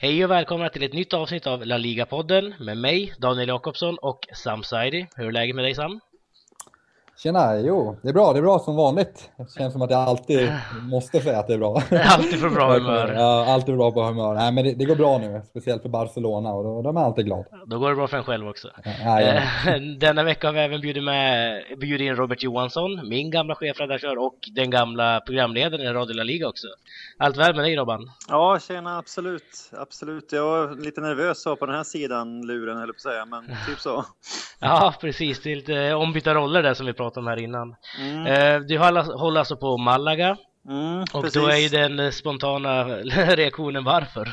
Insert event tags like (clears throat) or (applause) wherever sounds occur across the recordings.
Hej och välkomna till ett nytt avsnitt av La Liga-podden med mig, Daniel Jakobsson och Sam Saidi. Hur är läget med dig Sam? Tjena, jo, det är bra, det är bra som vanligt. Det känns som att jag alltid måste säga att det är bra. Alltid för bra (laughs) humör. Ja, alltid bra på humör. Nej, men det, det, går bra nu, speciellt för Barcelona och då, de är alltid glada. Då går det bra för en själv också. Ja, ja. (laughs) Denna vecka har vi även bjudit, med, bjudit in Robert Johansson, min gamla chefredaktör och den gamla programledaren i Radio La Liga också. Allt väl med dig Robban? Ja, tjena, absolut. Absolut. Jag var lite nervös så på den här sidan luren, eller på att säga, men typ så. (laughs) Ja, precis. Det är lite ombytta roller där som vi pratade om här innan. Mm. Eh, Du håller alltså på Malaga Mm, och precis. då är ju den spontana (laughs) reaktionen varför?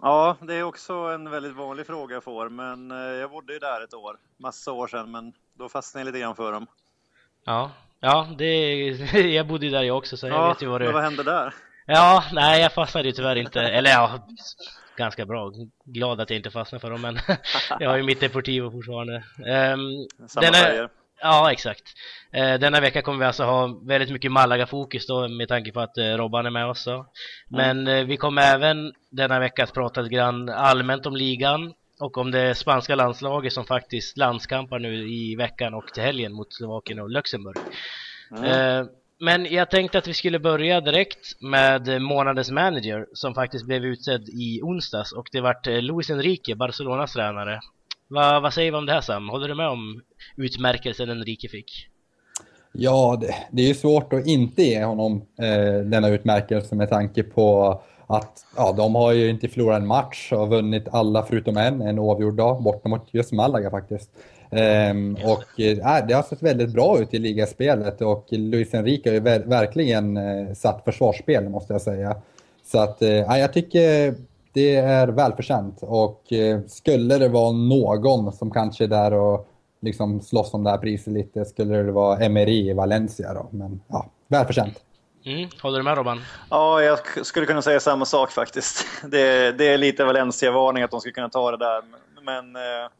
Ja, det är också en väldigt vanlig fråga jag får, men eh, jag bodde ju där ett år, massa år sedan, men då fastnade jag lite grann för dem. Ja, ja det, (laughs) jag bodde ju där jag också så jag Ja, vet ju vad det vad hände där? Ja, nej jag fastnade ju tyvärr inte, eller ja, ganska bra, glad att jag inte fastnade för dem men (laughs) jag har ju mitt Deportivo fortfarande. Um, Samma färger. Ja, exakt. Eh, denna vecka kommer vi alltså ha väldigt mycket Malaga-fokus då med tanke på att eh, Robban är med oss. då. Men eh, vi kommer även denna vecka att prata lite grann allmänt om ligan och om det spanska landslaget som faktiskt landskampar nu i veckan och till helgen mot Slovakien och Luxemburg. Mm. Men jag tänkte att vi skulle börja direkt med månadens manager som faktiskt blev utsedd i onsdags och det vart Luis Enrique, Barcelonas tränare. Va, vad säger vi om det här Sam? Håller du med om utmärkelsen Enrique fick? Ja, det, det är ju svårt att inte ge honom eh, denna utmärkelse med tanke på att ja, de har ju inte förlorat en match och vunnit alla förutom en, en oavgjord dag, borta mot just Malaga faktiskt. Ehm, och äh, det har sett väldigt bra ut i ligaspelet och Luis Enrique har ju ver verkligen eh, satt försvarsspel måste jag säga. Så att, eh, jag tycker det är välförtjänt och eh, skulle det vara någon som kanske är där och liksom slåss om det här priset lite skulle det vara Emery i Valencia då. Men ja, välförtjänt. Mm, håller du med Robban? Ja, jag skulle kunna säga samma sak faktiskt. (laughs) Det, det är lite Valencia-varning att de skulle kunna ta det där, men eh,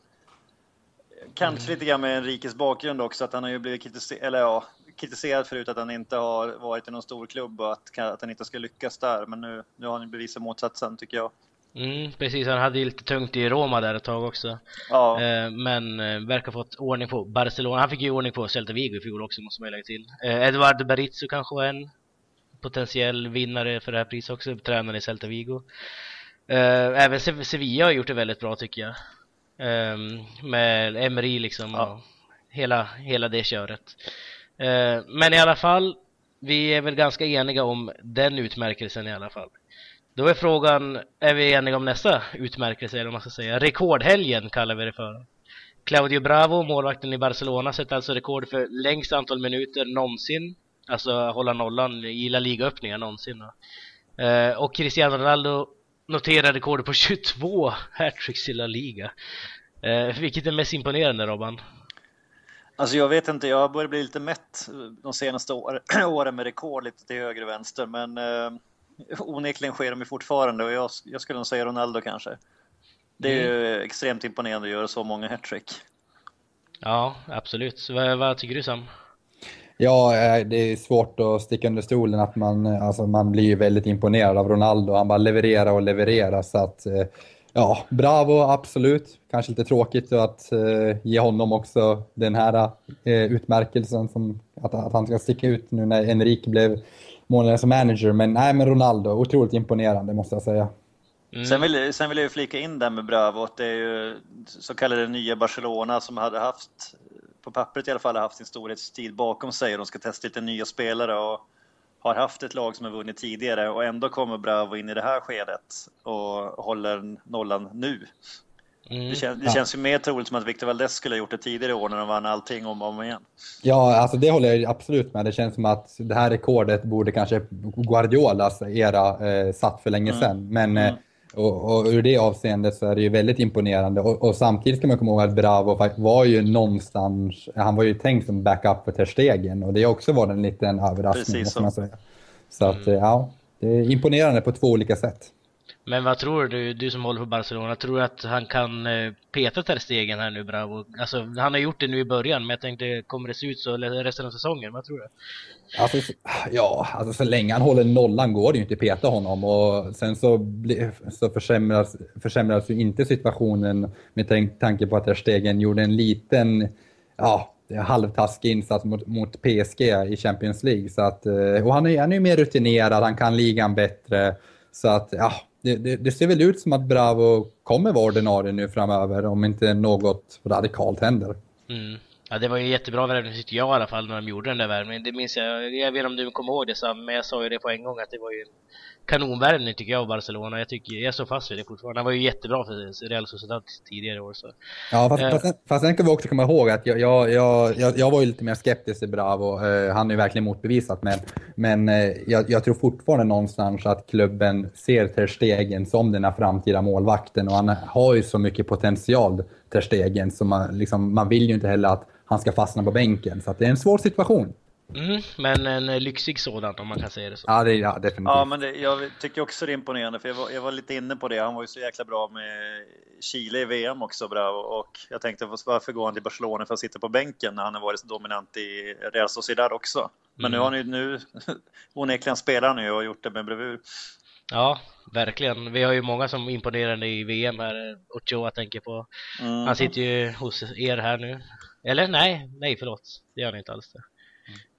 kanske lite grann med Enriques bakgrund också, att han har ju blivit kritiserad, eller ja, kritiserad förut att han inte har varit i någon stor klubb och att, att han inte ska lyckas där, men nu, nu har han bevisat motsatsen tycker jag. Mm, precis, han hade ju lite tungt i Roma där ett tag också. Ja, Eh, men eh, verkar fått ordning på Barcelona. Han fick ju ordning på Celta Vigo i fjol också måste man lägga till. Eh, Eduardo Berizzo kanske var en potentiell vinnare för det här priset också, tränare i Celta Vigo. Även Se- Sevilla har gjort det väldigt bra tycker jag. Med Emery liksom Ja. och hela, hela det köret. Eh, men i alla fall, vi är väl ganska eniga om den utmärkelsen i alla fall. Då är frågan, är vi eniga om nästa utmärkelse eller vad man ska säga? Rekordhelgen kallar vi det för. Claudio Bravo, målvakten i Barcelona, sätter alltså rekord för längst antal minuter någonsin. Alltså hålla nollan i La Liga-öppningar någonsin. Då. Eh, och Cristiano Ronaldo noterar rekordet på 22 hattricks i La Liga. Eh, vilket är mest imponerande Robban? Alltså jag vet inte, jag börjar bli lite mätt de senaste år, (clears throat) åren med rekord lite till höger och vänster, men eh, onekligen sker de ju fortfarande och jag, jag skulle nog säga Ronaldo kanske. Det är ju extremt imponerande att göra så många hattrick. Ja, absolut. Så vad, vad tycker du Sam? Ja, eh, det är svårt att sticka under stolen att man, alltså man blir ju väldigt imponerad av Ronaldo. Han bara levererar och levererar så att eh, ja, bravo absolut. Kanske lite tråkigt att eh, ge honom också den här eh, utmärkelsen som att, att han ska sticka ut nu när Enrique blev månadens manager. Men nej, men Ronaldo, otroligt imponerande måste jag säga. Mm. Sen, vill, sen vill jag ju flika in där med Bravo att det är ju så kallade nya Barcelona som hade haft, på pappret i alla fall, haft sin storhetstid bakom sig och de ska testa lite nya spelare och har haft ett lag som har vunnit tidigare och ändå kommer Bravo in i det här skedet och håller nollan nu. Mm. Det, kän, det Ja. känns ju mer troligt som att Victor Valdez skulle ha gjort det tidigare år när de vann allting om och om igen. Ja, alltså det håller jag absolut med. Det känns som att det här rekordet borde kanske Guardiolas era eh, satt för länge Mm. sedan. Men Mm. Och, och ur det avseendet så är det ju väldigt imponerande. Och, och samtidigt ska man komma ihåg att Bravo var ju någonstans, han var ju tänkt som backup för Ter Stegen och det har också varit en liten överraskning Precis så. Så att eh, ja, det är imponerande på två olika sätt. Men vad tror du, du som håller på Barcelona, tror du att han kan eh, peta Ter Stegen här nu Bravo? Alltså han har gjort det nu i början, men jag tänkte, kommer det se ut så resten av säsongen? Vad tror du? Alltså, ja, alltså så länge han håller nollan går det ju inte att peta honom och sen så, bli, så försämras, försämras ju inte situationen med tanke på att Ter Stegen gjorde en liten, ja, halvtaskig insats mot, mot PSG i Champions League. Så att, eh, och han är, han är mer rutinerad, han kan ligan bättre. Så att, ja, det, det, det, ser väl ut som att Bravo kommer vara ordinarie nu framöver om inte något radikalt händer. Mm. Ja, det var ju jättebra värvning tyckte jag i alla fall när de gjorde den där värvningen. Det minns jag, jag vet inte om du kommer ihåg det Sam, men jag sa ju det på en gång att det var ju en kanonvärvning tycker jag av Barcelona. Jag, tycker, jag står fast vid det fortfarande. Han var ju jättebra för Real Sociedad tidigare år. Så. Ja, fast, eh. fast, fast sen kan vi också komma ihåg att jag, jag, jag, jag var ju lite mer skeptisk till Bravo. Uh, han är ju verkligen motbevisat, men, men uh, jag, jag, tror fortfarande någonstans att klubben ser Ter Stegen som den här framtida målvakten och han har ju så mycket potential, Ter Stegen, så man, liksom, man vill ju inte heller att han ska fastna på bänken. Så det är en svår situation. Mm, men en lyxig sådan om man kan säga det så. Ja, det, ja definitivt. Ja, men det, jag tycker också det är imponerande för jag var, jag var, lite inne på det. Han var ju så jäkla bra med Chile i VM också, bra. Och jag tänkte varför går han till Barcelona för att sitta på bänken när han har varit så dominant i Real Sociedad också. Men mm. nu har han ju nu (laughs) onekligen spelar han ju och gjort det med bravur. Ja, verkligen. Vi har ju många som imponerade i VM här. Ochoa tänker på. Mm. Han sitter ju hos er här nu. Eller nej, nej förlåt. Det gör han inte alls det.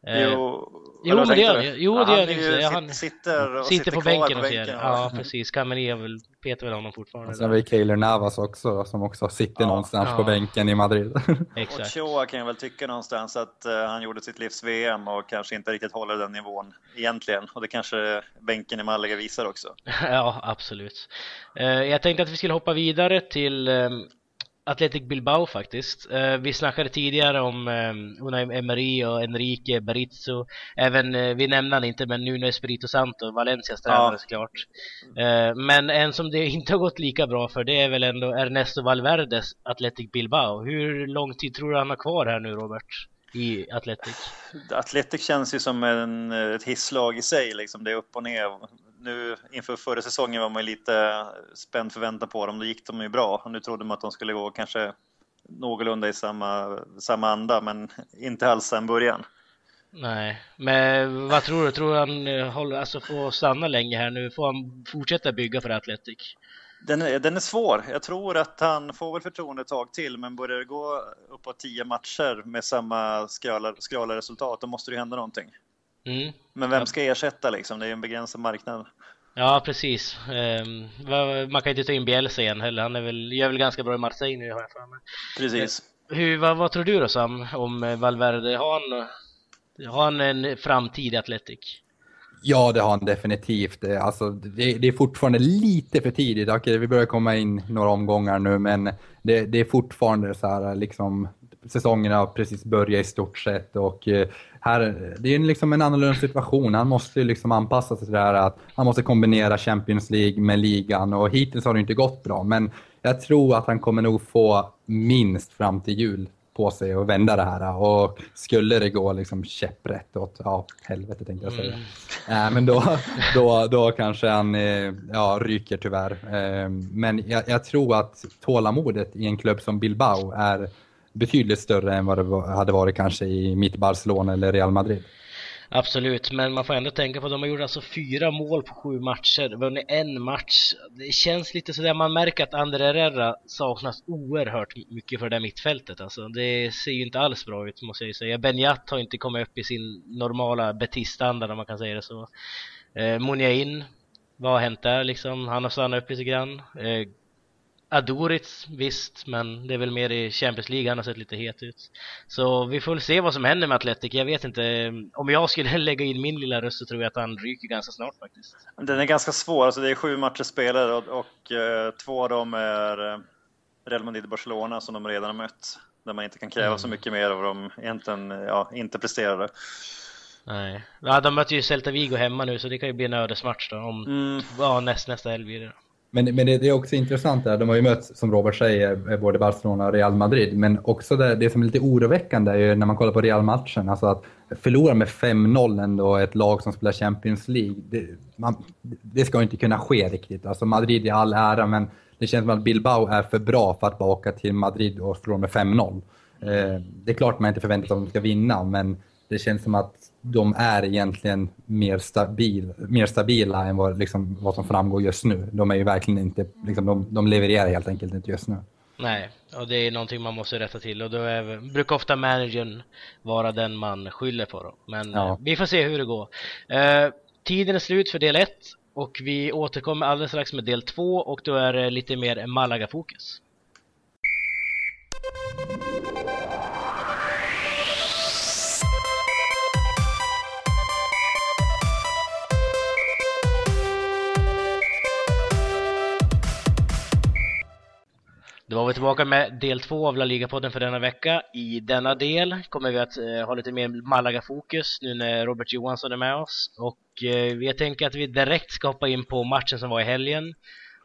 Eh, jo, jo men det gör han. Jo, det gör han. Han sitter, och sitter, på bänken och ser. Ja, precis. Väl, petar väl honom fortfarande. Och sen har vi Keiler Navas också, som också sitter ja, någonstans ja. på bänken i Madrid. (laughs) Exakt. Och Choa kan jag väl tycka någonstans att uh, han gjorde sitt livs VM och kanske inte riktigt håller den nivån egentligen. Och det kanske bänken i Malaga visar också. (laughs) ja, absolut. Uh, jag tänkte att vi skulle hoppa vidare till um, Athletic Bilbao faktiskt. Uh, vi snackade tidigare om um, Unai Emery och Enrique Berizzo. Även, uh, vi nämnde han inte, men Nuno Espirito Santo, Valencias tränare ja. såklart. Uh, men en som det (laughs) inte har gått lika bra för, det är väl ändå Ernesto Valverdes Athletic Bilbao. Hur lång tid tror du han har kvar här nu, Robert? I Athletic? Athletic känns ju som en, ett hisslag i sig, liksom. det är upp och ner nu inför förra säsongen var man lite spänd förväntan på dem. Då gick de ju bra. Nu trodde man att de skulle gå kanske någorlunda i samma, samma anda, men inte alls sedan början. Nej, men vad tror du? Tror han eh, håller, alltså får stanna länge här nu? Får han fortsätta bygga för Atletic? Den är, den är svår. Jag tror att han får väl förtroende ett tag till, men börjar det gå uppåt tio matcher med samma skrala, skrala resultat, då måste det hända någonting. Mm. Men vem ska ersätta liksom? Det är ju en begränsad marknad. Ja, precis. Um, man kan inte ta in Bielsa igen heller. Han är väl, gör väl ganska bra i Marseille nu har jag för mig. Precis. Eh, hur, vad, vad, tror du då Sam om eh, Valverde? Har han, har han en framtid i Atletic? Ja, det har han definitivt. Alltså, det, det, är fortfarande lite för tidigt. Okej, vi börjar komma in några omgångar nu, men det, det är fortfarande så här liksom säsongen har precis börjat i stort sett och eh, här, det är liksom en annorlunda situation. Han måste liksom anpassa sig till det här att han måste kombinera Champions League med ligan och hittills har det inte gått bra. Men jag tror att han kommer nog få minst fram till jul på sig att vända det här. Och skulle det gå liksom käpprätt åt, ja, helvete tänkte jag säga. Mm. Äh, men då, då, då kanske han eh, ja, ryker tyvärr. Äh, men jag, jag tror att tålamodet i en klubb som Bilbao är betydligt större än vad det hade varit kanske i mitt Barcelona eller Real Madrid. Absolut, men man får ändå tänka på att de har gjort alltså fyra mål på sju matcher, vunnit en match. Det känns lite sådär, man märker att André Herrera saknas oerhört mycket för det mittfältet. Alltså, det ser ju inte alls bra ut måste jag ju säga. Benjat har inte kommit upp i sin normala Betis-standard om man kan säga det så. Eh, Munjain, vad har hänt där liksom? Han har stannat upp lite grann. Eh, Adoric visst, men det är väl mer i Champions League han har sett lite het ut. Så vi får väl se vad som händer med Atletic. Jag vet inte, om jag skulle (laughs) lägga in min lilla röst så tror jag att han ryker ganska snart faktiskt. Den är ganska svår, alltså det är sju matcher spelade och, och eh, två av dem är eh, Real Madrid och Barcelona som de redan har mött. Där man inte kan kräva mm. så mycket mer av dem egentligen, ja, inte presterade. Nej, ja, de möter ju Celta Vigo hemma nu så det kan ju bli en ödesmatch då om, mm. ja, näst, nästa helg blir det. Men, men det, det, är också intressant där, de har ju mötts som Robert säger, eh, både Barcelona och Real Madrid, men också det, det som är lite oroväckande är ju när man kollar på Real-matchen, alltså att förlora med 5-0 ändå ett lag som spelar Champions League, det, man, det ska inte kunna ske riktigt. Alltså Madrid i all ära, men det känns som att Bilbao är för bra för att bara åka till Madrid och förlora med 5-0. Eh, det är klart man inte förväntar sig att de ska vinna, men det känns som att de är egentligen mer, stabil, mer stabila än vad, liksom, vad som framgår just nu. De är ju verkligen inte, liksom, de, de levererar helt enkelt inte just nu. Nej, och det är någonting man måste rätta till och då är, brukar ofta managern vara den man skyller på. Då. Men ja. Eh, vi får se hur det går. Eh, tiden är slut för del 1 och vi återkommer alldeles strax med del 2 och då är det lite mer Malaga-fokus. Då var vi tillbaka med del två av La Liga-podden för denna vecka. I denna del kommer vi att eh, ha lite mer Malaga-fokus nu när Robert Johansson är med oss. Och eh, jag tänker att vi direkt ska hoppa in på matchen som var i helgen.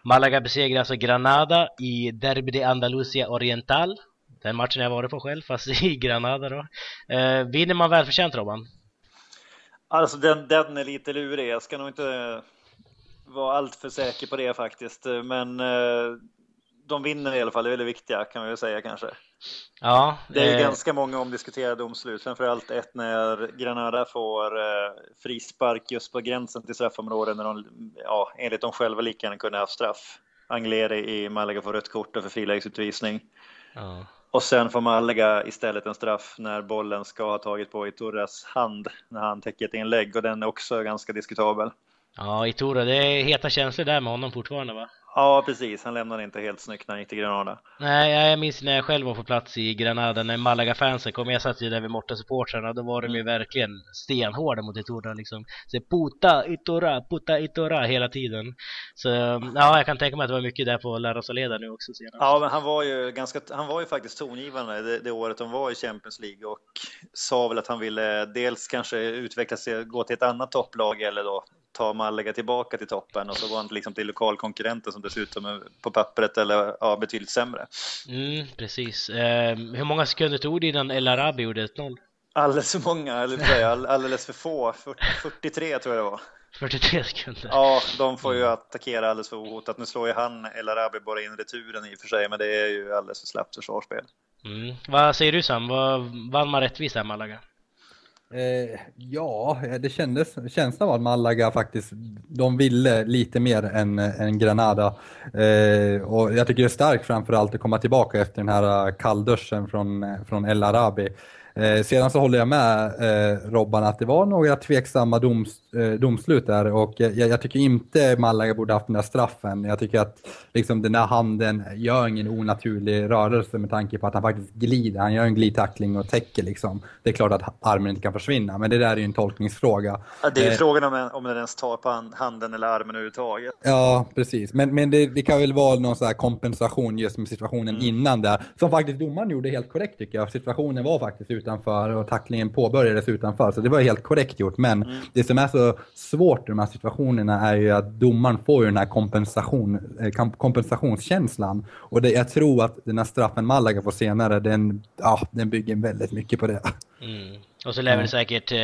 Malaga besegrade alltså Granada i Derby de Andalusia Oriental. Den matchen jag varit på själv, fast (laughs) i Granada då. Eh, vinner man välförtjänt Robban? Alltså den, den är lite lurig. Jag ska nog inte vara alltför säker på det faktiskt. Men eh, de vinner i alla fall, det är det viktiga kan man väl säga kanske. Ja, det är eh... ganska många omdiskuterade domslut, framförallt ett när Granada får eh, frispark just på gränsen till straffområdet när de, ja, enligt dem själva lika gärna kunde ha straff. Angleri i Malaga får rött kort och för frilägesutvisning. Ja. Och sen får Malaga istället en straff när bollen ska ha tagit på Iturras hand när han täcker ett inlägg och den är också ganska diskutabel. Ja, Itura, det är heta känslor där med honom fortfarande va? Ja, precis. Han lämnade inte helt snyggt när han gick till Granada. Nej, jag minns när jag själv var på plats i Granada när Malaga-fansen kom. Jag satt ju där vid Morta-supportrarna. Då var de ju verkligen stenhårda mot Itora liksom. Så puta, Itora, puta, Itora hela tiden. Så ja, jag kan tänka mig att det var mycket där på Larra Soleda nu också senast. Ja, men han var ju ganska, han var ju faktiskt tongivande det, det året de var i Champions League och sa väl att han ville dels kanske utveckla sig, gå till ett annat topplag eller då ta Malaga tillbaka till toppen och så går han liksom till lokalkonkurrenten som dessutom är på pappret eller ja, betydligt sämre. Mm, precis. Eh, hur många sekunder tog det innan El Arabi gjorde 1-0? Alldeles för många, alldeles för få. 43 tror jag det var. 43 sekunder. Ja, de får ju attackera alldeles för ohotat. Nu slår ju han El Arabi bara in returen i och för sig, men det är ju alldeles för slappt försvarsspel. Mm. Vad säger du Sam? Vann man rättvist här Malaga? Eh, ja, eh, det kändes, känslan var att Malaga faktiskt, de ville lite mer än, än Granada. Eh, och jag tycker det är starkt framförallt att komma tillbaka efter den här kallduschen från, eh, från El Arabi. Eh, sedan så håller jag med eh, Robban att det var några tveksamma doms, eh, domslut där och jag, jag, tycker inte Malaga borde haft den där straffen. Jag tycker att liksom, den där handen gör ingen onaturlig rörelse med tanke på att han faktiskt glider. Han gör en glidtackling och täcker liksom. Det är klart att armen inte kan försvinna, men det där är ju en tolkningsfråga. Ja, det är ju eh, frågan om, om den ens tar på handen eller armen överhuvudtaget. Ja, precis. Men, men det, det kan väl vara någon sån kompensation just med situationen mm. innan där, som faktiskt domaren gjorde helt korrekt tycker jag. Situationen var faktiskt utan utanför och tacklingen påbörjades utanför. Så det var helt korrekt gjort. Men mm. det som är så svårt i de här situationerna är ju att domaren får ju den här kompensation, eh, kompensationskänslan. Och det, jag tror att den här straffen Malaga får senare, den, ja, den bygger väldigt mycket på det. Mm. Och så lär väl säkert, eh,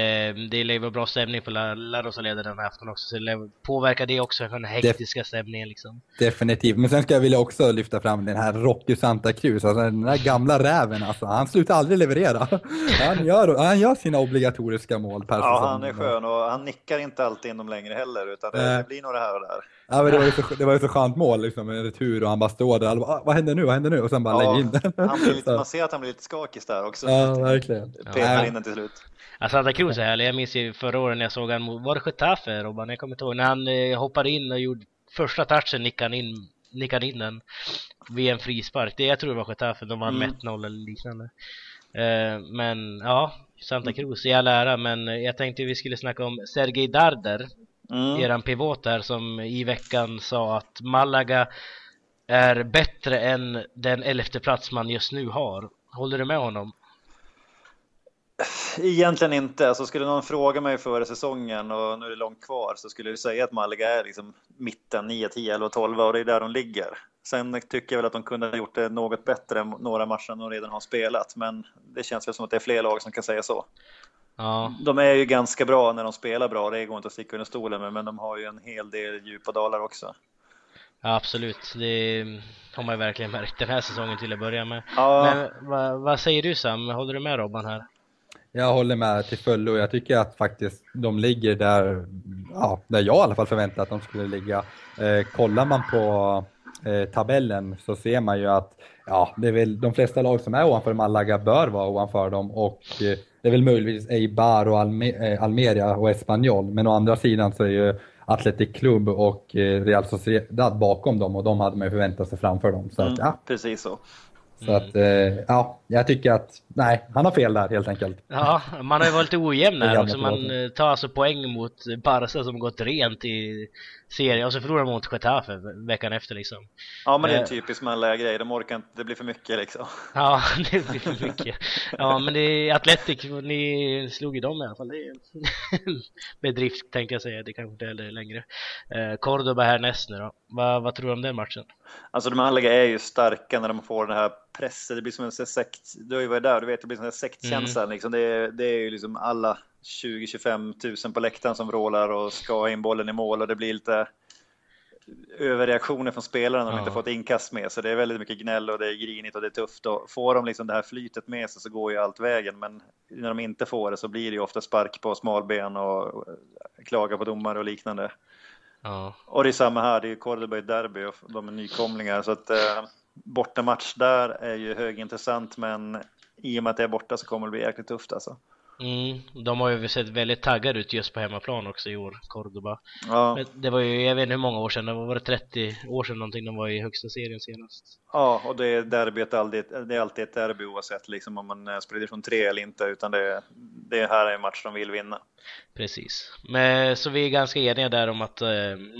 det lär vara bra stämning på La Rosaleda den här afton också, så det påverkar det också den hektiska Def stämningen liksom. Definitivt, men sen ska jag vilja också lyfta fram den här Rocky Santa Cruz, alltså den där gamla räven alltså, han slutar aldrig leverera. (laughs) Han gör, han gör sina obligatoriska mål per Ja, säsong. han är skön och han nickar inte alltid in dem längre heller, utan det, äh. det blir några här och där. Ja, men det, var ju så, det var ju så skönt mål, liksom, en retur och han bara står där. Bara, ah, vad händer nu? Vad händer nu? Och sen bara ja, lägger in den. Han blir lite, (laughs) man ser att han blir lite skakig där också. Ja, verkligen. Petar ja. in den till slut. Ja, Santa Cruz är härlig. Jag minns ju förra året när jag såg han var det Getafe, Robban? Jag kommer inte ihåg. När han eh, hoppade in och gjorde första touchen nickade han in, nickade in den vid en frispark. Det, jag tror det var Getafe, de vann mm. med 1-0 eller liknande. Eh, men ja, Santa Cruz i all ära, men jag tänkte vi skulle snacka om Sergej Darder mm. eran pivot där som i veckan sa att Malaga är bättre än den elfte plats man just nu har. Håller du med honom? Egentligen inte. Alltså skulle någon fråga mig före säsongen och nu är det långt kvar så skulle jag säga att Malaga är liksom mitten, 9, 10, 11, 12 och det är där de ligger. Sen tycker jag väl att de kunde ha gjort det något bättre än några matcher de redan har spelat, men det känns väl som att det är fler lag som kan säga så. Ja. De är ju ganska bra när de spelar bra, det går inte att sticka under stolen med, men de har ju en hel del djupa dalar också. Ja, absolut. Det har man ju verkligen märkt den här säsongen till att börja med. Ja. Men vad, vad säger du Sam? Håller du med Robban här? Jag håller med till fullo. Jag tycker att faktiskt de ligger där, ja, där jag i alla fall förväntade att de skulle ligga. Eh, kollar man på eh, tabellen så ser man ju att ja, det är väl de flesta lag som är ovanför Malaga bör vara ovanför dem och eh, det är väl möjligtvis Eibar och Alme eh, Almeria och Espanyol. Men å andra sidan så är ju Athletic Club och Real Sociedad bakom dem och de hade man ju förväntat sig framför dem. Så Mm, att, ja, Precis så. så att, eh, ja, jag tycker att, nej, han har fel där helt enkelt. Ja, man har ju varit ojämn här också. Man tar alltså poäng mot Barca som gått rent i serien och så förlorar man mot Getafe veckan efter liksom. Ja, men det är en Eh. typisk manliga grej. De orkar inte, det blir för mycket liksom. (laughs) Ja, det blir för mycket. Ja, men det är Atletic, ni slog ju dem i alla fall. Det är en (laughs) bedrift tänkte jag säga, det kanske inte är längre. Eh, Cordoba härnäst nu då. Vad, vad tror du om den matchen? Alltså de manliga är ju starka när de får den här pressen. Det blir som en sekt. Du har ju varit där, du vet det blir som en sektkänsla. Liksom. Det, är, det är ju liksom alla 20-25 tusen på läktaren som vrålar och ska in bollen i mål och det blir lite överreaktioner från spelarna när de Ja. inte får ett inkast med sig. Det är väldigt mycket gnäll och det är grinigt och det är tufft. Och får de liksom det här flytet med sig så går ju allt vägen. Men när de inte får det så blir det ju ofta spark på smalben och klaga på domare och liknande. Ja, Och det är samma här, det är ju Cordoba i derby och de är nykomlingar. Så att eh, bortamatch där är ju högintressant men i och med att det är borta så kommer det bli jäkligt tufft alltså. Mm, de har ju sett väldigt taggade ut just på hemmaplan också i år, Cordoba. Ja, Men Det var ju, jag vet inte hur många år sedan, det var, var det 30 år sedan någonting de var i högsta serien senast? ja och det är derbyt alltid, det är alltid ett derby oavsett liksom om man eh, sprider från tre eller inte utan det, det här är en match de vill vinna. Precis. Men, så vi är ganska eniga där om att eh,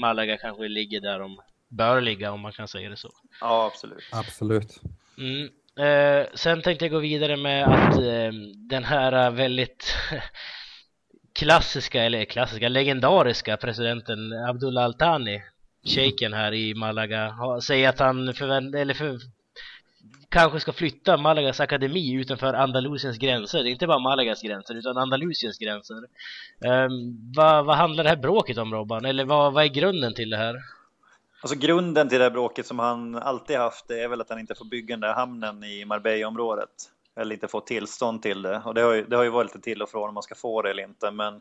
Malaga kanske ligger där de bör ligga om man kan säga det så. Ja, absolut. Absolut. Mm. Eh, sen tänkte jag gå vidare med att eh, den här väldigt (laughs) klassiska, eller klassiska, legendariska presidenten Abdullah Al-Thani, shejken här i Malaga, har, säger att han förvänt, eller för, kanske ska flytta Malagas akademi utanför Andalusiens gränser. Det är inte bara Malagas gränser utan Andalusiens gränser. Eh, vad, vad handlar det här bråket om Robban? Eller vad, vad är grunden till det här? Alltså grunden till det här bråket som han alltid haft är väl att han inte får bygga den där hamnen i Marbella-området. Eller inte får tillstånd till det. Och det har ju, det har ju varit lite till och från om man ska få det eller inte. Men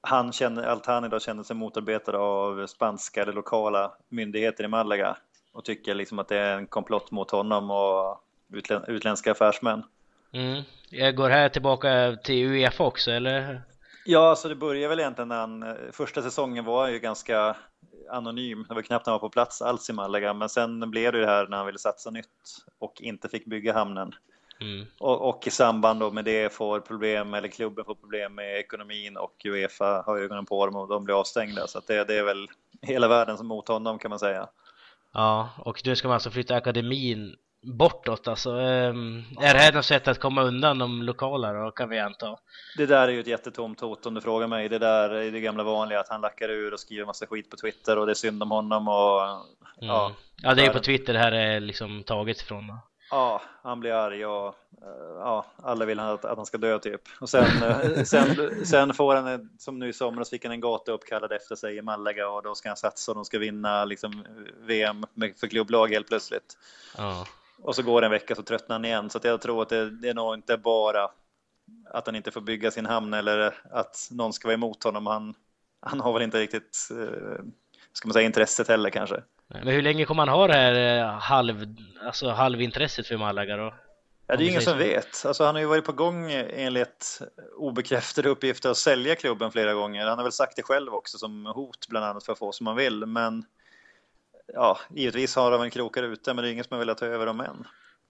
han känner, Altani då känner sig motarbetad av spanska eller lokala myndigheter i Malaga. Och tycker liksom att det är en komplott mot honom och utlän, utländska affärsmän. Mm. Jag går här tillbaka till Uefa också eller? Ja, så det började väl egentligen när han, första säsongen var ju ganska anonym. Det var knappt han var på plats alls i Malaga, men sen blev det ju det här när han ville satsa nytt och inte fick bygga hamnen. Mm. Och, och i samband med det får problem, eller klubben får problem med ekonomin och Uefa har ögonen på dem och de blir avstängda. Så det, det är väl hela världen som mot honom kan man säga. Ja, och nu ska man alltså flytta akademin bortåt alltså. Um, är det här något sätt att komma undan de lokala då, kan vi anta? Det där är ju ett jättetomt hot om du frågar mig. Det där är det gamla vanliga att han lackar ur och skriver massa skit på Twitter och det är synd om honom och Mm. ja, ja, det är på världen- Twitter det här är liksom taget ifrån. Då. Ja, han blir arg och eh, ja, alla vill att, att han ska dö typ. Och sen, eh, sen, sen får han, som nu i somras, fick han en gata uppkallad efter sig i Malaga och då ska han satsa och de ska vinna liksom, VM med- för klubblag helt plötsligt. Ja. Och så går det en vecka så tröttnar han igen. Så jag tror att det, det är nog inte bara att han inte får bygga sin hamn eller att någon ska vara emot honom. Han, han har väl inte riktigt, eh, ska man säga, intresset heller kanske. Men hur länge kommer han ha det här eh, halv, alltså halvintresset för Malaga då? Ja, det är ingen som vet. Alltså, han har ju varit på gång enligt obekräftade uppgifter att sälja klubben flera gånger. Han har väl sagt det själv också som hot bland annat för att få som han vill. Men ja, givetvis har han väl krokar ute, men det är ingen som har velat ta över dem än.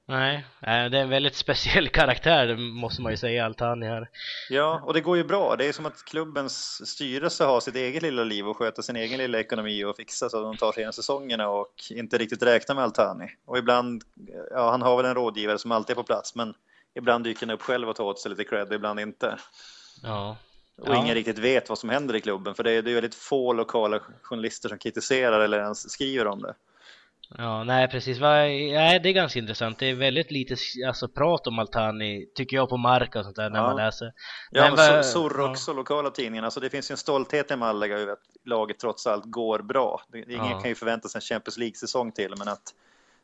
Nej, eh, det är en väldigt (laughs) speciell karaktär måste man ju säga, Altani här. Ja, och det går ju bra. Det är som att klubbens styrelse har sitt eget lilla liv och sköter sin egen lilla ekonomi och fixar så att de tar sig igenom säsongerna och inte riktigt räknar med Altani. Och ibland, ja, han har väl en rådgivare som alltid är på plats, men ibland dyker han upp själv och tar åt sig lite cred, ibland inte. Ja. Och ingen riktigt vet vad som händer i klubben, för det är, det är väldigt få lokala journalister som kritiserar eller ens skriver om det. Ja, nej precis. Nej, det är ganska intressant. Det är väldigt lite alltså, prat om Altani, tycker jag, på mark och sånt där när Ja. man läser. Ja, Men men ja. också, lokala tidningarna. Alltså det finns ju en stolthet i Malaga över att laget trots allt går bra. Ingen Ja. kan ju förvänta sig en Champions League-säsong till, men att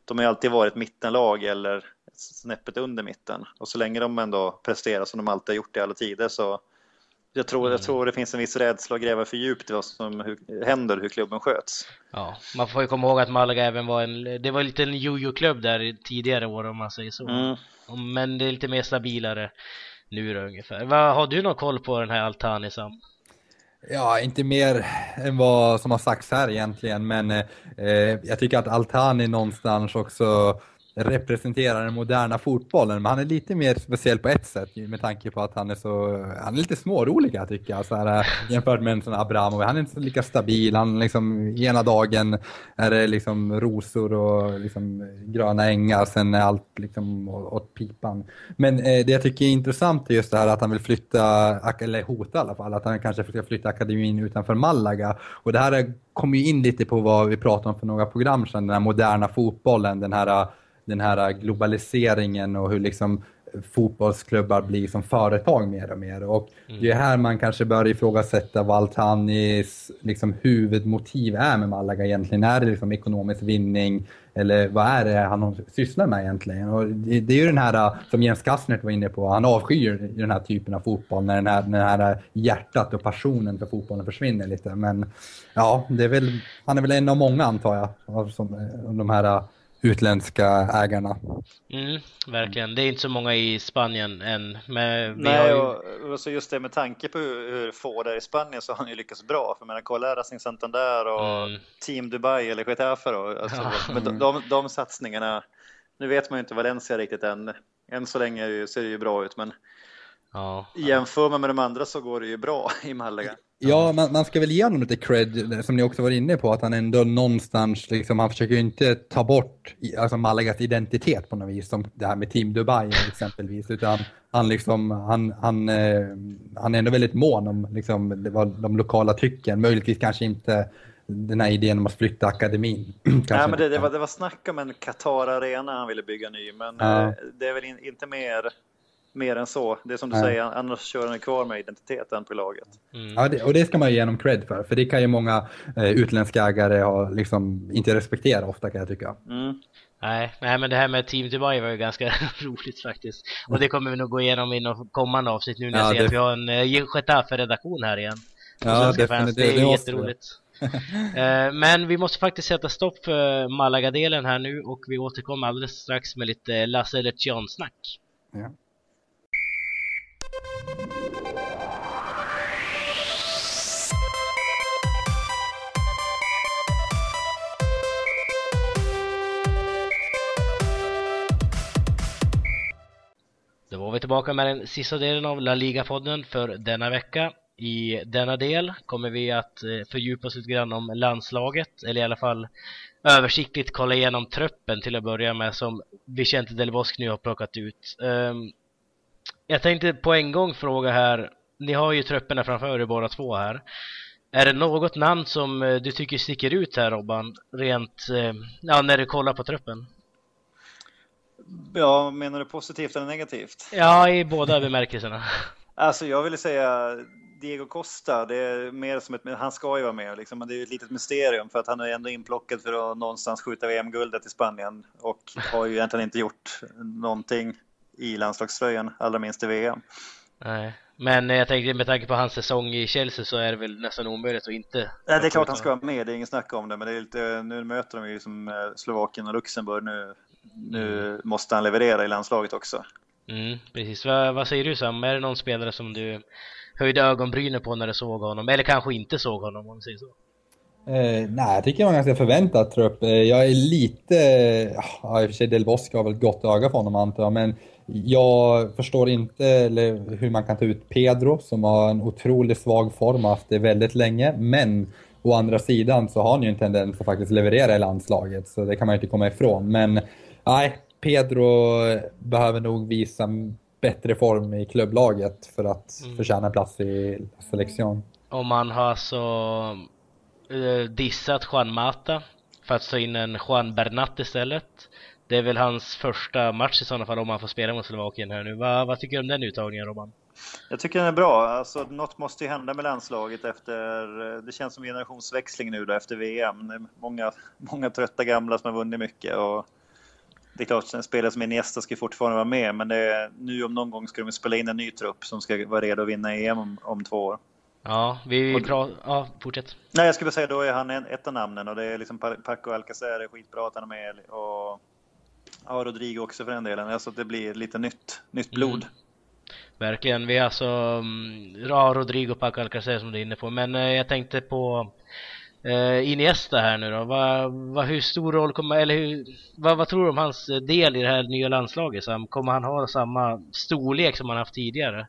de har alltid varit mittenlag eller snäppet under mitten. Och så länge de ändå presterar som de alltid har gjort i alla tider så jag tror, jag Mm. tror det finns en viss rädsla att gräva för djupt i vad som hur, händer, hur klubben sköts. Ja, man får ju komma ihåg att Malaga även var en, det var lite en jojo-klubb där tidigare år om man säger så. Mm. Men det är lite mer stabilare nu då ungefär. Vad, har du någon koll på den här Altani Sam? Ja, inte mer än vad som har sagts här egentligen, men eh, jag tycker att Altani någonstans också representerar den moderna fotbollen, men han är lite mer speciell på ett sätt med tanke på att han är så, han är lite smårolig jag tycker jag, så här, jämfört med en sån Abramovic. Han är inte så lika stabil, han liksom, ena dagen är det liksom rosor och liksom gröna ängar, sen är allt liksom åt pipan. Men eh, det jag tycker är intressant är just det här att han vill flytta, eller hota i alla fall, att han kanske ska flytta akademin utanför Malaga. Och det här kommer ju in lite på vad vi pratade om för några program sedan, den här moderna fotbollen, den här, den här globaliseringen och hur liksom fotbollsklubbar blir som företag mer och mer. Och det är här man kanske bör ifrågasätta vad Altanis liksom, huvudmotiv är med Malaga egentligen. Är det liksom ekonomisk vinning eller vad är det han sysslar med egentligen? Och det, det är ju den här, som Jens Kastner var inne på, han avskyr den här typen av fotboll när den här, det här hjärtat och passionen för fotbollen försvinner lite. Men ja, det är väl, han är väl en av många antar jag, av som, av de här utländska ägarna. Mm, verkligen. Det är inte så många i Spanien än. Men vi Nej, har ju... och, och så just det med tanke på hur, hur få det är i Spanien så har han ju lyckats bra. För menar, kolla Racing Santander och Mm. Team Dubai eller Getafe då. Alltså, Ja. Men de, de, de satsningarna, nu vet man ju inte Valencia riktigt än. Än så länge ser det ju bra ut, men Ja. jämför man med de andra så går det ju bra i Malaga. Ja, man, man ska väl ge honom lite cred, som ni också var inne på, att han ändå någonstans, liksom, han försöker ju inte ta bort alltså Malagas identitet på något vis, som det här med Team Dubai exempelvis, utan han, liksom, han, han, eh, han är ändå väldigt mån om liksom, det var de lokala trycken, möjligtvis kanske inte den här idén om att flytta akademin. (clears throat) Nej, men det, det, var, det var snack om en Qatar Arena han ville bygga ny, men Ja. eh, det är väl in, inte mer, mer än så. Det är som du Nej. säger, annars kör han kvar med identiteten på laget. Mm. Ja, det, och det ska man ju ge honom cred för, för det kan ju många eh, utländska ägare ha, liksom, inte respektera ofta kan jag tycka. Mm. Nej, nej, men det här med Team Dubai var ju ganska (laughs) roligt faktiskt. Och det kommer vi nog gå igenom i något kommande avsnitt nu när jag Ja, ser det- att vi har en uh, Getafe-redaktion här igen. Ja, Svenska fans. definitivt. Det är Det vi. jätteroligt. (laughs) Eh, men vi måste faktiskt sätta stopp för Malaga-delen här nu och vi återkommer alldeles strax med lite Lasse Leccion-snack. Ja. Vi tillbaka med den sista delen av La Liga-podden för denna vecka. I denna del kommer vi att eh, fördjupa oss lite grann om landslaget, eller i alla fall översiktligt kolla igenom truppen till att börja med som Vicente Del Bosque nu har plockat ut. Ehm, jag tänkte på en gång fråga här, ni har ju trupperna framför er båda två här. Är det något namn som eh, du tycker sticker ut här Robban, rent, eh, ja när du kollar på truppen? Ja, menar du positivt eller negativt? Ja, i båda bemärkelserna. Alltså jag ville säga Diego Costa, det är mer som ett, han ska ju vara med liksom, men det är ett litet mysterium för att han är ändå inplockad för att någonstans skjuta VM-guldet i Spanien och har ju egentligen inte gjort någonting i landslagströjan, allra minst i VM. Nej, men jag tänkte med tanke på hans säsong i Chelsea så är det väl nästan omöjligt att inte... Nej, det är klart han ska vara med, det är ingen snack om det, men det är lite, nu möter de ju som eh, Slovakien och Luxemburg, nu, nu måste han leverera i landslaget också. Mm, precis. Vad, vad säger du Sam? Är det någon spelare som du höjde ögonbrynen på när du såg honom? Eller kanske inte såg honom om vi säger så? Eh, nej, jag tycker det var en ganska förväntad trupp. Eh, jag är lite, ja i och för sig Del Bosque har väl ett gott öga för honom antar jag, men jag förstår inte eller, hur man kan ta ut Pedro som har en otroligt svag form och haft det väldigt länge, men å andra sidan så har han ju en tendens att faktiskt leverera i landslaget, så det kan man ju inte komma ifrån. Men nej, Pedro behöver nog visa bättre form i klubblaget för att Mm. förtjäna plats i selektion. Och man har alltså eh, dissat Juan Mata för att ta in en Juan Bernat istället. Det är väl hans första match i sådana fall om han får spela mot Slovakien här nu. Vad, vad tycker du om den uttagningen Robban? Jag tycker den är bra. Alltså, något måste ju hända med landslaget efter... Det känns som generationsväxling nu då efter VM. Det är många, många trötta gamla som har vunnit mycket. Och det är klart, en spelare som Iniesta ska fortfarande vara med, men är, nu om någon gång ska de spela in en ny trupp som ska vara redo att vinna EM om, om två år. Ja, vi pratar... Ja, fortsätt. Nej, jag skulle säga då är han en, ett av namnen och det är liksom Pa- Paco Alcacer är skitbra att han är med och ja, Rodrigo också för den delen. Alltså att det blir lite nytt, nytt blod. Mm. Verkligen. Vi är alltså... mm, Ja, Rodrigo Paco Alcacer som du är inne på. Men eh, jag tänkte på eh, Iniesta här nu då. Vad, vad, hur stor roll kommer... Eller hur, vad, vad tror du om hans eh, del i det här nya landslaget? Sam? Kommer han ha samma storlek som han haft tidigare?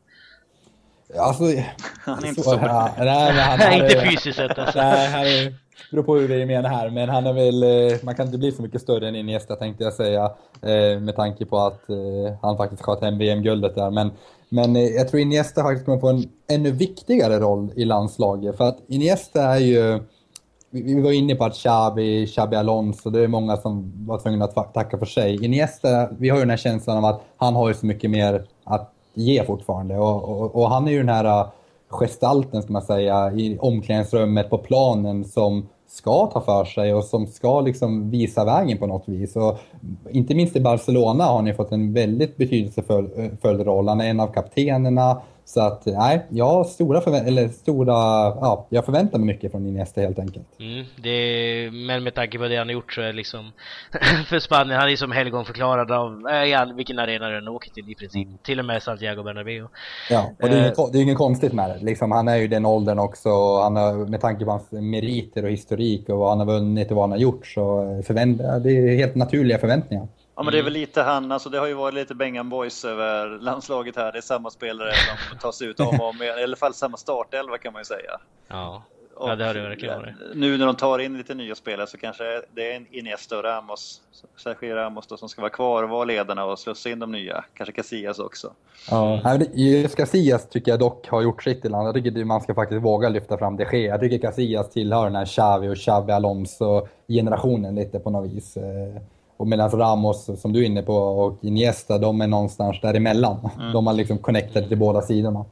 Alltså, (laughs) Han är inte så- ja, nej, han, (laughs) inte fysiskt sett alltså. Nej, han är, beror på hur vi menar här, men han är väl, eh, man kan inte bli så mycket större än Iniesta tänkte jag säga, eh, med tanke på att han faktiskt sköt hem VM-guldet där. Men, men jag tror Iniesta faktiskt kommer få en ännu viktigare roll i landslaget, för att Iniesta är ju, vi vi var inne på att Xavi, Xabi Alonso, det är många som var tvungna att tacka för sig. Iniesta, vi har ju den här känslan av att han har ju så mycket mer att ge fortfarande och, och, och han är ju den här äh, gestalten, ska man säga, i omklädningsrummet, på planen som ska ta för sig och som ska liksom visa vägen på något vis. Och inte minst i Barcelona har han ju fått en väldigt betydelsefull äh, roll. Han är en av kaptenerna. Så att, nej, jag har stora förvä- eller stora, ja, jag förväntar mig mycket från Iniesta helt enkelt. Mm, det, men med tanke på det han har gjort så är liksom (laughs) för Spanien, han är som helgonförklarad av äh, vilken arena den åker till i princip. Till och med Santiago Bernabéu. Ja, och det är, Eh. inget, det är inget konstigt med det. Liksom, han är ju den åldern också. Han har, med tanke på hans meriter och historik och vad han har vunnit och vad han har gjort så förvänt, det är helt naturliga förväntningar. Ja, men det är väl lite han, alltså det har ju varit lite Bengan Boys över landslaget här. Det är samma spelare som tas ut om och om. I alla fall samma startelva kan man ju säga. Ja. Och Ja, det har det verkligen varit. Nu när de tar in lite nya spelare så kanske det är en Iniesta och Ramos, Sergio Ramos då, som ska vara kvar och vara ledarna och slussa in de nya. Kanske Casillas också. Ja. Det- Just Casillas tycker jag dock har gjort sitt i land. Jag tycker man ska faktiskt våga lyfta fram det sker. Jag tycker Casillas tillhör den här Xavi och Xabi Alonso-generationen lite på något vis. Eh, Och medan Ramos, som du är inne på, och Iniesta, de är någonstans däremellan. De har liksom connectat till båda sidorna.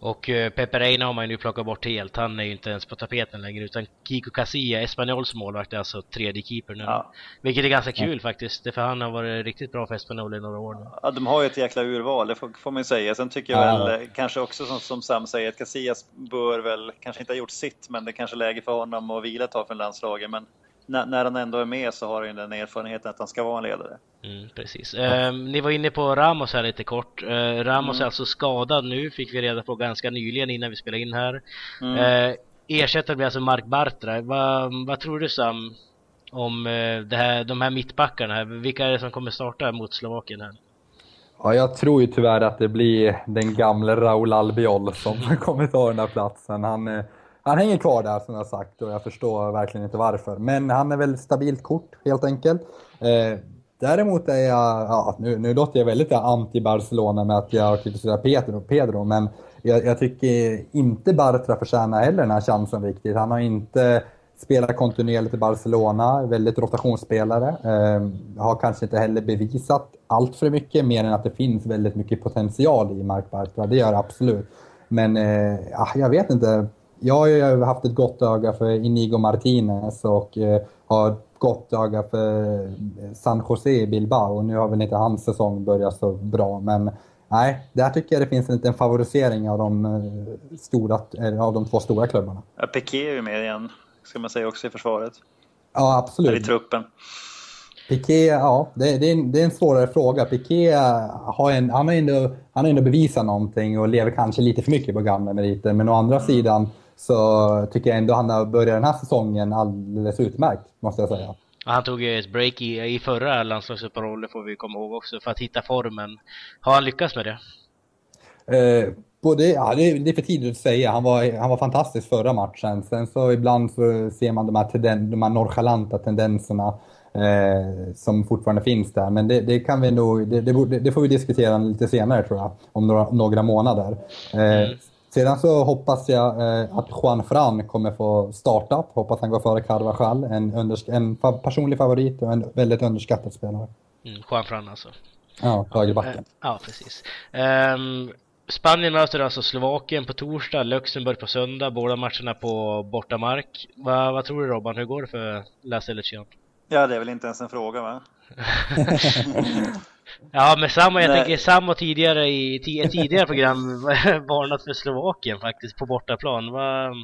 Och uh, Pepe Reina har man ju nu plockat bort helt. Han är ju inte ens på tapeten längre utan Kiko Casilla, Espanyols målvakt, är alltså tredje keeper nu. Ja. Vilket är ganska kul faktiskt. Det för han har varit riktigt bra för Espanyol i några år nu. Ja, de har ju ett jäkla urval, det får, får man ju säga. Sen tycker jag Ja. väl eh, kanske också som, som Sam säger att Casillas bör väl, kanske inte ha gjort sitt, men det är kanske är läge för honom att vila ett tag från landslaget. Men när, när han ändå är med så har han ju den erfarenheten att han ska vara en ledare. Mm, precis. Ehm, ni var inne på Ramos här lite kort. Eh, Ramos är alltså skadad nu, fick vi reda på ganska nyligen innan vi spelade in här. Mm. Eh, ersättare blir alltså Mark Bartra. Vad, vad tror du Sam om eh, det här, de här mittbackarna? här? Vilka är det som kommer starta mot Slovakien här? Ja, jag tror ju tyvärr att det blir den gamle Raúl Albiol som (laughs) kommer ta den där platsen. Han, eh, han hänger kvar där som jag sagt och jag förstår verkligen inte varför. Men han är väl stabilt kort helt enkelt. Eh, däremot är jag, ja, nu, nu låter jag väldigt anti-Barcelona med att jag kritiserar Pedro, Pedro men jag, jag tycker inte Bartra förtjänar heller den här chansen riktigt. Han har inte spelat kontinuerligt i Barcelona, väldigt rotationsspelare. Eh, har kanske inte heller bevisat allt för mycket, mer än att det finns väldigt mycket potential i Mark Bartra. Det gör det absolut. Men eh, ah, jag vet inte. Jag har ju haft ett gott öga för Inigo Martinez och eh, har ett gott öga för eh, San Jose i Bilbao. Och nu har väl inte hans säsong börjat så bra, men nej, där tycker jag det finns en liten favorisering av de, eh, stora, av de två stora klubbarna. Ja, Piqué är ju med igen, ska man säga också i försvaret. Ja, Eller i absolut. truppen. Piqué, ja, det, det, är en, det är en svårare fråga. Piqué har, en, han har ändå, han har ändå bevisat någonting och lever kanske lite för mycket på gamla meriter. Men å andra sidan så tycker jag ändå han har börjat den här säsongen alldeles utmärkt, måste jag säga. Han tog ju ett break i, i förra landslagsuppehållet får vi komma ihåg också för att hitta formen. Har han lyckats med det? Eh, både, ja, det, är, det är för tidigt att säga. Han var, han var fantastisk förra matchen. Sen så ibland så ser man de här, tenden, de här nonchalanta tendenserna eh, som fortfarande finns där. Men det, det kan vi nog, det, det, det, får vi diskutera lite senare tror jag, om några, några månader. Eh, mm. Sedan så hoppas jag eh, att Juan Fran kommer få starta. Hoppas han går före Carvajal, en, undersk- en fa personlig favorit och en väldigt underskattad spelare. Mm, Juan Fran alltså. Ja, högerbacken. Eh, ja, precis. Um, Spanien möter alltså Slovakien på torsdag, Luxemburg på söndag, båda matcherna på bortamark. Va, vad tror du Robban, hur går det för Lasse Lucian? Ja, det är väl inte ens en fråga va? (laughs) (laughs) ja, men samma, jag Nej. tänker samma tidigare i tidigare program (laughs) varnat för Slovakien faktiskt på bortaplan. Va,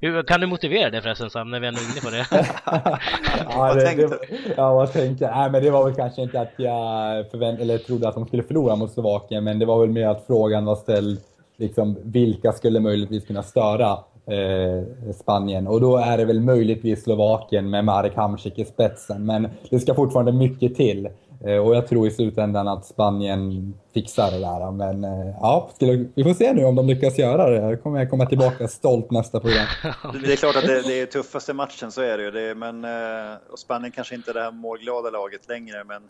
hur, kan du motivera det förresten Sam, när vi är inne på det? (laughs) ja, vad det, tänkte du? Ja, vad tänkte Nej, men det var väl kanske inte att jag förvänt eller trodde att de skulle förlora mot Slovakien, men det var väl mer att frågan var ställd, liksom, vilka skulle möjligtvis kunna störa eh, Spanien? Och då är det väl möjligtvis Slovakien med Marek Hamsik i spetsen, men det ska fortfarande mycket till. Eh, och jag tror i slutändan att Spanien fixar det där. Men eh, ja, vi får se nu om de lyckas göra det. Jag kommer komma tillbaka stolt nästa program. (laughs) Det är klart att det, det är tuffaste matchen, så är det ju. Det, men, eh, och Spanien kanske inte är det här målglada laget längre, men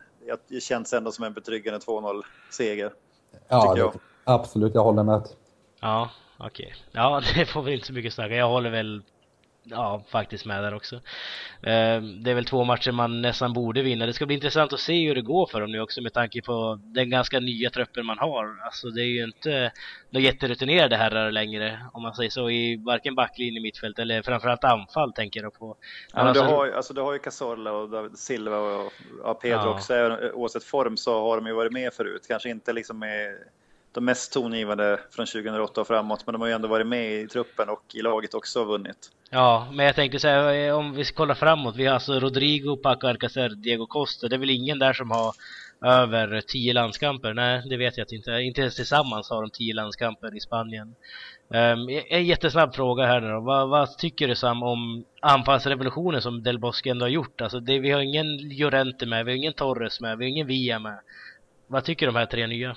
det känns ändå som en betryggande 2-0-seger. Ja, jag. absolut. Jag håller med. Ja, okej. Okay. Ja, (laughs) det får väl inte så mycket snacka. Jag håller väl ja, faktiskt med där också. Eh, det är väl två matcher man nästan borde vinna. Det ska bli intressant att se hur det går för dem nu också med tanke på den ganska nya truppen man har. Alltså det är ju inte några jätterutinerade herrar längre om man säger så i varken backlinje, mittfält eller framförallt anfall tänker jag på. Ja, men du, har, alltså, du har ju Cazorla och Silva och ja, Pedro ja. också. Oavsett form så har de ju varit med förut. Kanske inte liksom med de mest tongivande från 2008 och framåt, men de har ju ändå varit med i truppen och i laget också och vunnit. Ja, men jag tänkte säga eh, om vi kollar framåt, vi har alltså Rodrigo, Paco Alcacer, Diego Costa, det är väl ingen där som har över 10 landskamper? Nej, det vet jag inte. Inte ens tillsammans har de 10 landskamper i Spanien. Um, en jättesnabb fråga här nu då. Vad, vad, tycker du Sam om anfallsrevolutionen som Del Bosque ändå har gjort? Alltså det, vi har ingen Llorente med, vi har ingen Torres med, vi har ingen Villa med. Vad tycker de här tre nya?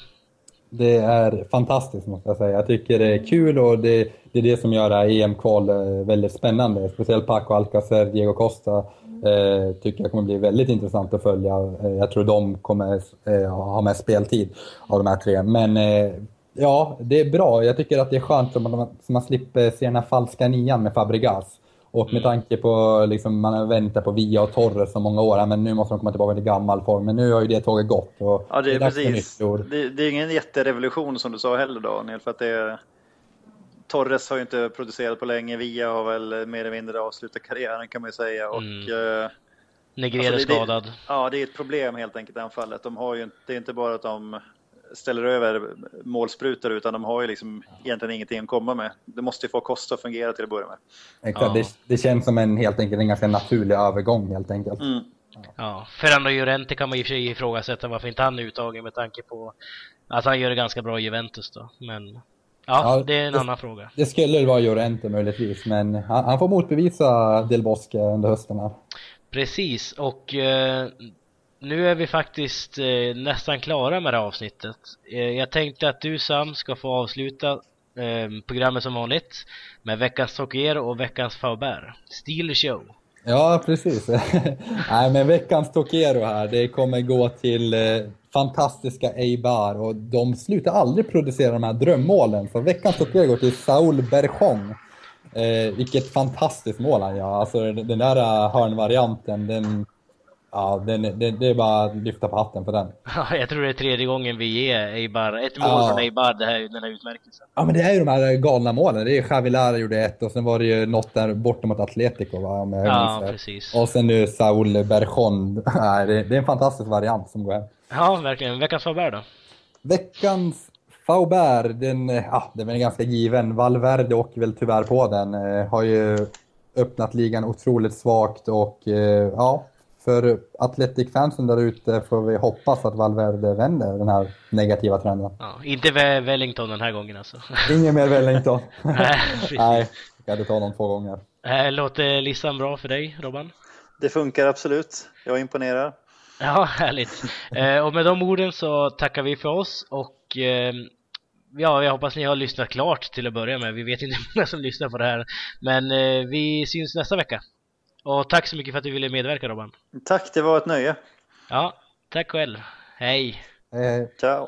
Det är fantastiskt måste jag säga. Jag tycker det är kul och det, det är det som gör det här EM-kval eh, väldigt spännande. Speciellt Paco Alcacer, Diego Costa eh, tycker jag kommer bli väldigt intressant att följa. Eh, jag tror de kommer eh, ha mest speltid av de här tre. Men eh, ja, det är bra. Jag tycker att det är skönt att man, man slipper se den här falska nian med Fabregas. Och med mm. tanke på, liksom, man har väntat på Via och Torres så många år, men nu måste de komma tillbaka till gammal form. Men nu har ju det tåget gått. Och ja, det är, det är precis. Det, det, är ingen jätterevolution som du sa heller Daniel, för att det Torres har ju inte producerat på länge, Via har väl mer eller mindre avslutat karriären kan man ju säga. Och, mm. eh, Negrera alltså skadad. ja, det är ett problem helt enkelt i anfallet. De har ju, det är inte bara att de ställer över målsprutor utan de har ju liksom egentligen ingenting att komma med. Det måste ju få kosta att fungera till att börja med. Exakt, ja. det, det, känns som en helt enkelt en ganska naturlig övergång helt enkelt. Mm. Ja, Ferrando Llorente kan man ju för ifrågasätta varför inte han är uttagen med tanke på att han gör det ganska bra i Juventus då. Men ja, ja det är en det, annan fråga. Det skulle vara Llorente möjligtvis, men han, han får motbevisa Del Bosque under hösten här. Precis, och eh, nu är vi faktiskt eh, nästan klara med det här avsnittet. Eh, jag tänkte att du Sam ska få avsluta eh, programmet som vanligt med veckans Tokiero och veckans Faubert. Steel show! Ja, precis. (laughs) Nej, men veckans Tokiero här, det kommer gå till eh, fantastiska Eibar och de slutar aldrig producera de här drömmålen. Så veckans Tokiero går till Saul Berchon. Eh, vilket fantastiskt mål han gör. Alltså den där eh, hörnvarianten, den Ja, det, det, det, är bara att lyfta på hatten för den. (laughs) Ja, jag tror det är tredje gången vi ger Eibar, ett mål ja. från Eibar, det här, den här utmärkelsen. Ja, men det är ju de här galna målen. Det är Javilar gjorde ett och sen var det ju något där borta mot Atletico, va? Om jag ja, precis. Och sen nu Saul Berchon. (laughs) det, det är en fantastisk variant som går hem. Ja, verkligen. Veckans Faubert då? Veckans Faubert, den, ja, den är ganska given. Valverde åker väl tyvärr på den. Eh, har ju öppnat ligan otroligt svagt och eh, ja, för Athletic-fansen där ute får vi hoppas att Valverde vänder den här negativa trenden. Ja, inte Wellington den här gången alltså. (laughs) Ingen mer Wellington. (laughs) Nej, Nej, jag hade tagit honom två gånger. Äh, låter listan bra för dig, Robban? Det funkar absolut. Jag imponerar. Ja, (laughs) härligt. Eh, och med de orden så tackar vi för oss och eh, ja, jag hoppas ni har lyssnat klart till att börja med. Vi vet inte hur många som lyssnar på det här. Men eh, vi syns nästa vecka. Och tack så mycket för att du ville medverka Robban. Tack, det var ett nöje. Ja, tack själv. Hej! Eh, Ciao.